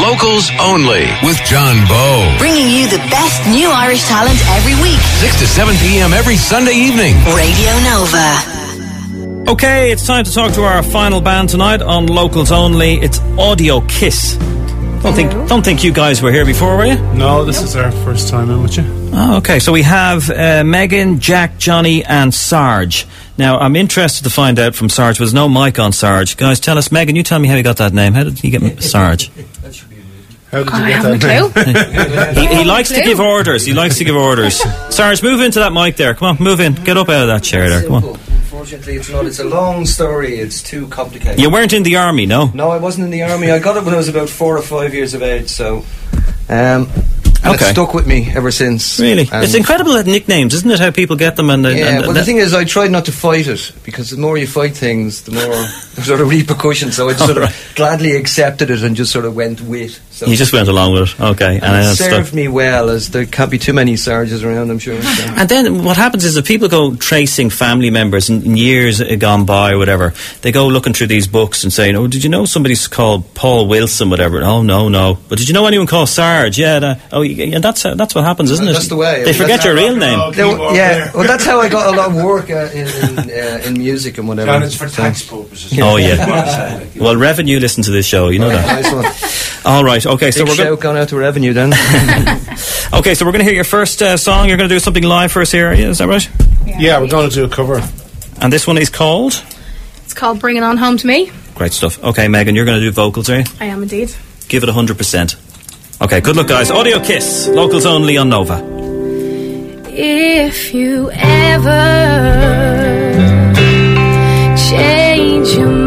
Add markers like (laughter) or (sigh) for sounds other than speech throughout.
Locals Only with John Bowe. Bringing you the best new Irish talent every week. 6 to 7 p.m. every Sunday evening. Radio Nova. Okay, it's time to talk to our final band tonight on Locals Only. It's Audio Kiss. Don't think, don't think you guys were here before, were you? No, this is our first time in with you. Oh, okay. So we have uh, Megan, Jack, Johnny, and Sarge. Now, I'm interested to find out from Sarge. Was no mic on Sarge. Guys, tell us, Megan, you tell me how you got that name. How did you get Sarge? (laughs) How did you get haven't that name? (laughs) He, he likes to give orders. He likes to give orders. Sarge, move into that mic there. Come on, move in. Get up out of that chair there. Come on. Simple. Unfortunately, it's not. It's a long story. It's too complicated. You weren't in the army, no? No, I wasn't in the army. I got it when I was about four or five years of age. So, um, and Okay. it's stuck with me ever since. Really? And- it's incredible that nicknames, isn't it? How people get them and, and- Yeah, and well, the thing is, I tried not to fight it because the more you fight things, the more (laughs) there's sort of repercussions. So I just sort of gladly accepted it and just sort of went with. So you just went along with it. Okay, and, and it served stuck. me well, as there can't be too many Sarges around. I'm sure. So. And then what happens is if people go tracing family members in, in years gone by or whatever, they go looking through these books and saying, "Oh, did you know somebody's called Paul Wilson, whatever?" Oh, no, no. But did you know anyone called Sarge? Yeah. That, oh, y- and that's that's what happens, isn't it? That's the way. They forget That's your real name. roll- There w- Keyboard yeah, there. well, that's how I got a lot of (laughs) work uh, in in, uh, in music and whatever. John, it's for So- tax purposes. Oh yeah. Well, revenue listen to this show. You know that. Nice one. All right. Okay. So Big we're shout going. going out to revenue then. (laughs) Okay. So we're going to hear your first uh, song. You're going to do something live for us here. Is that right? Yeah, we're going to do a cover. And this one is called. It's called Bring It On Home to Me. Great stuff. Okay, Megan, you're going to do vocals, are you? I am indeed. Give it 100%. Okay, good luck, guys. Audio Kiss, locals only on Nova. If you ever change your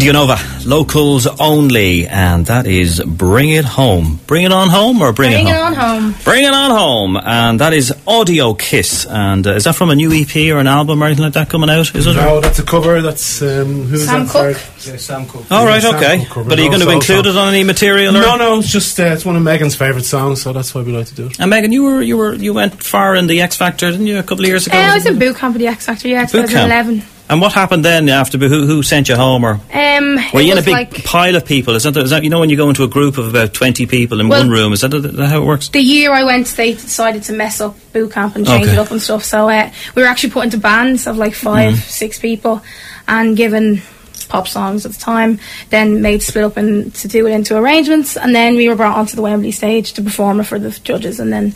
Radio Nova, locals only, and that is Bring It Home. Bring it on home or bring, Bring it it home? on home. Bring it on home, and that is Audio Kiss. And uh, is that from a new EP or an album or anything like that coming out? Is it? No, that's a cover. That's um, who's Sam that? Cooke. Yeah, Sam Cooke. All right, Sam okay. Cooke cover. But are you going to include it on any material? Or? No, no, it's just uh, it's one of Megan's favourite songs, so that's why we like to do it. And Megan, you were you were you went far in the X Factor, didn't you, a couple of years ago? Uh, I was in boot camp at the X Factor, yeah, Boot camp. 2011. And what happened then after? Who who sent you home, or Um, were you in a big like pile of people? Is that, is that you know when you go into a group of about twenty people in Well- one room? Is that, that how it works? the year I went, they decided to mess up boot camp and change Okay. it up and stuff. So uh, we were actually put into bands of like 5 Mm-hmm. six people, and given pop songs at the time. Then made split up and to do it into arrangements, and then we were brought onto the Wembley stage to perform it for the judges, and then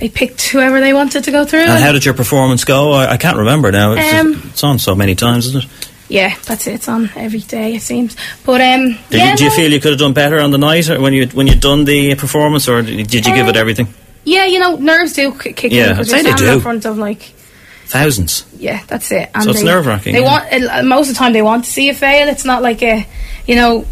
they picked whoever they wanted to go through. And how did your performance go? I, I can't remember now. It's, Um, it's on so many times, isn't it? yeah, that's it. It's on every day it seems. But um, Did yeah, you, do you no, feel you could have done better on the night or when you when you'd done the performance, or did you give it Uh, everything? Yeah, you know, nerves do kick Yeah, in say they do. in front of like Thousands. Yeah, that's it. And So it's nerve-wracking, They yeah. want uh, most of the time they want to see you fail. It's not like a, you know,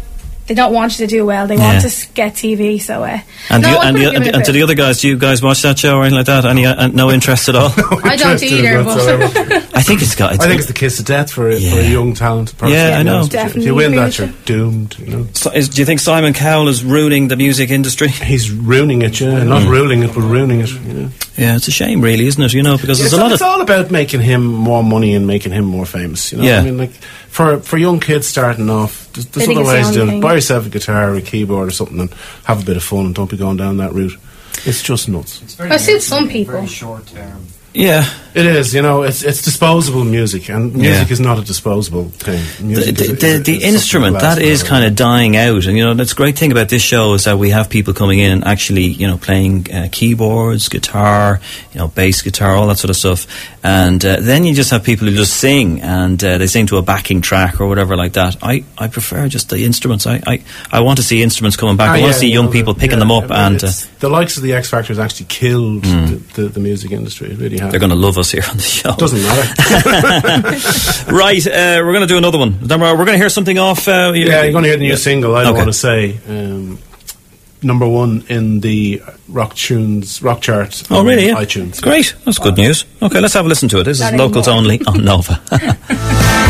they don't want you to do well. They Yeah. want to s- get TV. So, uh, And, no, the, I and, could've the, given and, and to the other guys, do you guys watch that show or anything like that? Any uh, no interest at all? (laughs) I don't Interested either, but (laughs) I think it's got. It's, I think it's the kiss of death for, a for a young talented person. Yeah, I know. If you- If you win agree that, you're doomed. You know, So is, do you think Simon Cowell is ruining the music industry? he's ruining it. Yeah, not Mm. ruling it, but ruining it. You know. Yeah, it's a shame, really, isn't it? You know, because It's, there's a lot it's of. all about making him more money and making him more famous. You know, Yeah. I mean, like for for young kids starting off, there's, there's I think other the ways to do it. Eh? Buy yourself a guitar or a keyboard or something and have a bit of fun. and Don't be going down that route. It's just nuts. It's very Well, it suits some very people. short term. Yeah, It is, you know, it's it's disposable music, and music Yeah. is not a disposable thing. the, Music the, the, is- the instrument that is kind of dying out, and you know that's a great thing about this show is that we have people coming in and actually you know playing uh, keyboards, guitar, you know bass guitar, all that sort of stuff, and uh, then you just have people who just sing and uh, they sing to a backing track or whatever like that. I, I prefer just the instruments. I, I, I want to see instruments coming back. Ah, I want yeah, to see you young know, people picking yeah, them up, I mean, and uh, the likes of the X Factor has actually killed the, the, the music industry. It really has. they're going to love us here on the show. Doesn't matter. (laughs) right, uh, we're going to do another one. Then We're going to hear something off. Uh, yeah, you're going to hear the new Yeah. single. I don't Okay. want to say um, number one in the rock tunes rock chart. Oh, on really? Yeah. iTunes. Great. That's good news. Okay, let's have a listen to it. This is Locals anymore. Only on Nova. (laughs)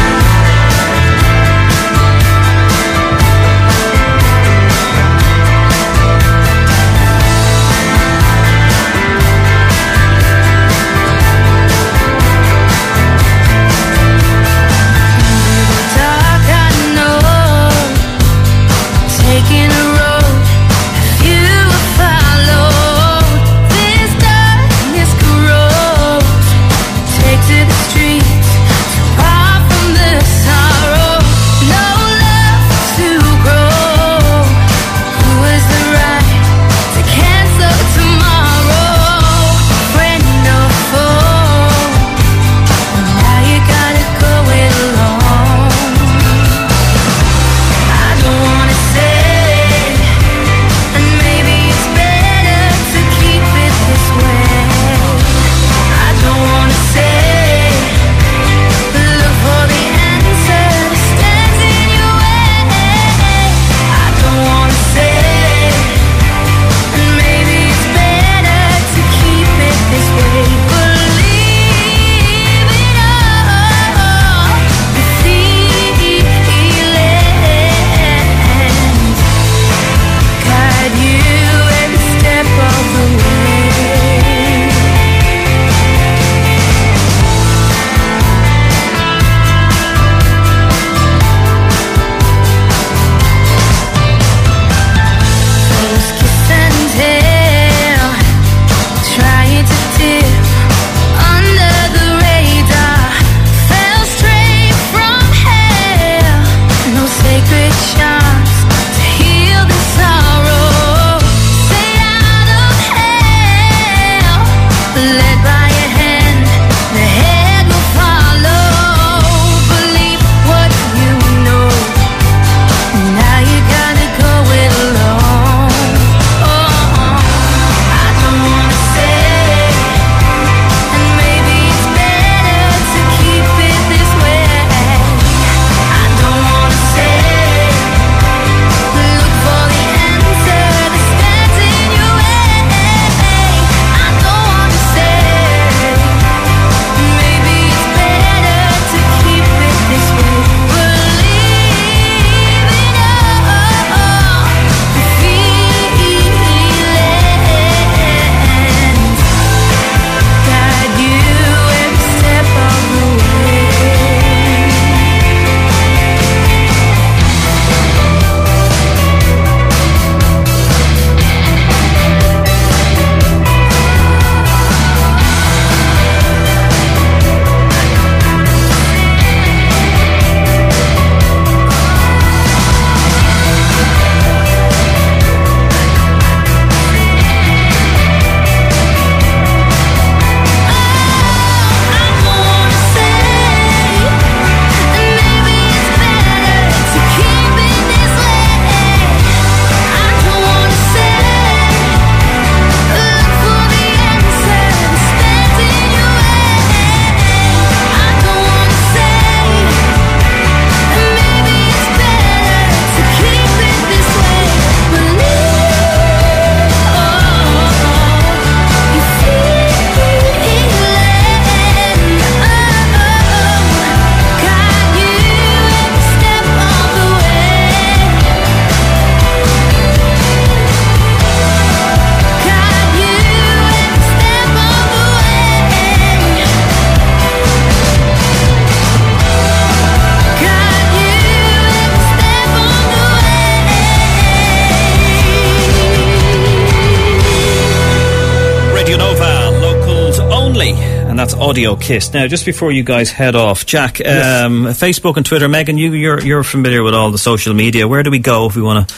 Audio Kiss. Now, just before you guys head off, Jack, um, Facebook and Twitter. Megan, you you're you're familiar with all the social media. Where do we go if we want to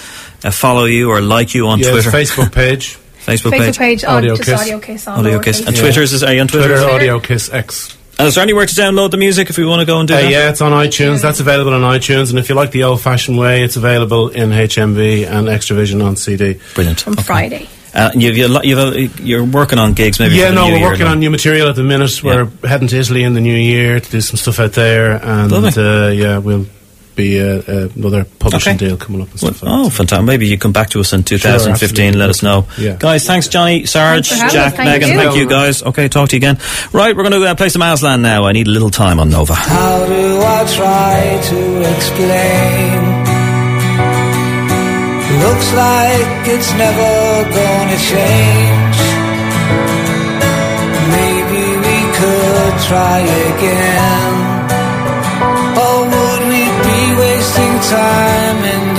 uh, follow you or like you on Yeah, Twitter? Facebook page. (laughs) Facebook, Facebook page. page, Audio audio just Kiss. Audio Kiss. all Audio lowercase. Kiss. And Yeah. Twitter's is are you on Twitter? Twitter, Twitter. Audio Kiss X. And is there anywhere to download the music if we want to go and do Uh, that? yeah, it's on iTunes. That's available on iTunes. And if you like the old fashioned way, it's available in HMV and Xtra-vision on CD. Brilliant. From Okay. Friday. Uh, you've, you've, you've, you're working on gigs maybe yeah, for the no, new we're year working now. on new material at the minute. We're heading to Italy in the new year to do some stuff out there. And uh, yeah, we'll be uh, uh, another publishing Okay. deal coming up and Well, stuff like oh, that. fantastic. Maybe you come back to us in 2015 absolutely. let us know. Yeah. Guys, thanks, Johnny, Sarge, Thanks Jack. Thank Megan. you. Thank you, guys. Okay, talk to you again. Right, we're going to uh, play some Aslan now. I need a little time on Nova. How do I try to explain? Looks like it's never gonna change. Maybe we could try again. Or would we be wasting time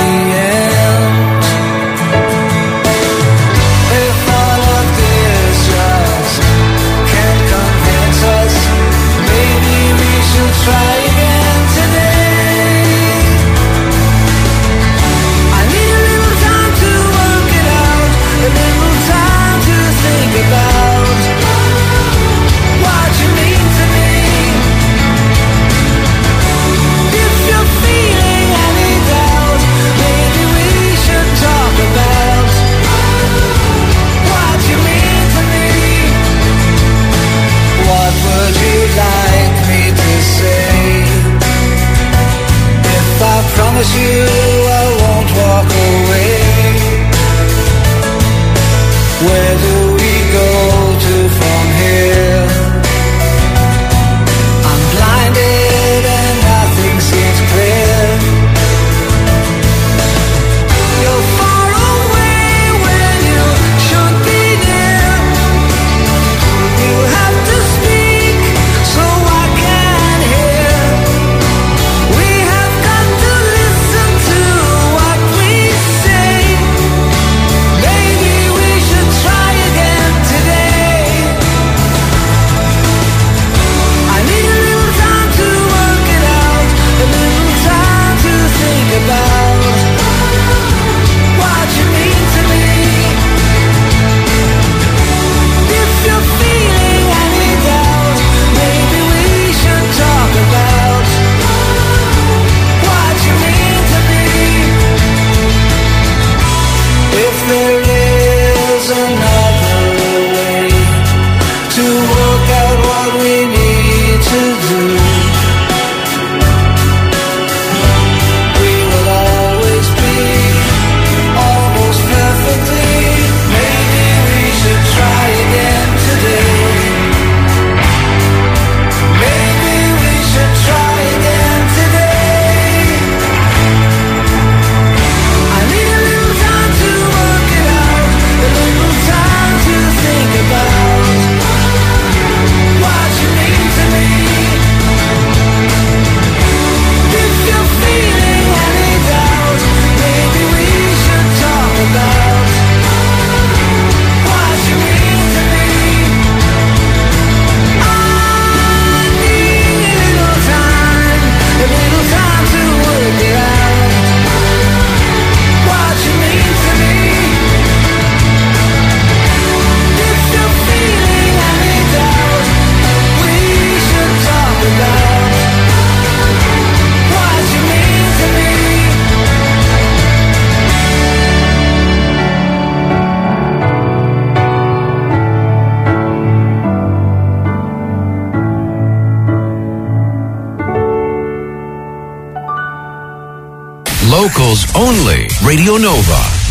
Locals only. Radio Nova.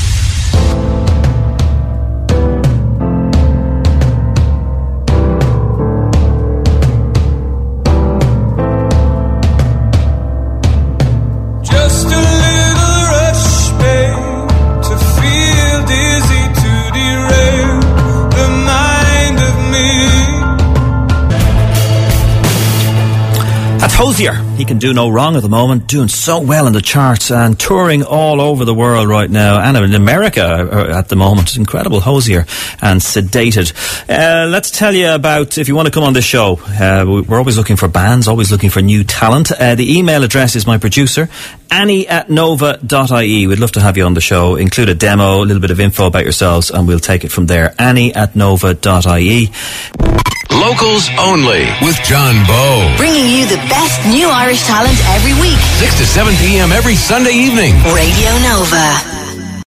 Hozier. He can do no wrong at the moment, doing so well in the charts and touring all over the world right now and in America uh, at the moment. Incredible Hozier and Sedated. Uh, let's tell you about if you want to come on this show. Uh, we- we're always looking for bands, always looking for new talent. Uh, the email address is my producer, Annie at nova.ie. We'd love to have you on the show. Include a demo, a little bit of info about yourselves, and we'll take it from there. Annie at nova.ie. Locals only with John Bowe. Bringing you the best new Irish talent every week. 6 to 7 p.m. every Sunday evening. Radio Nova.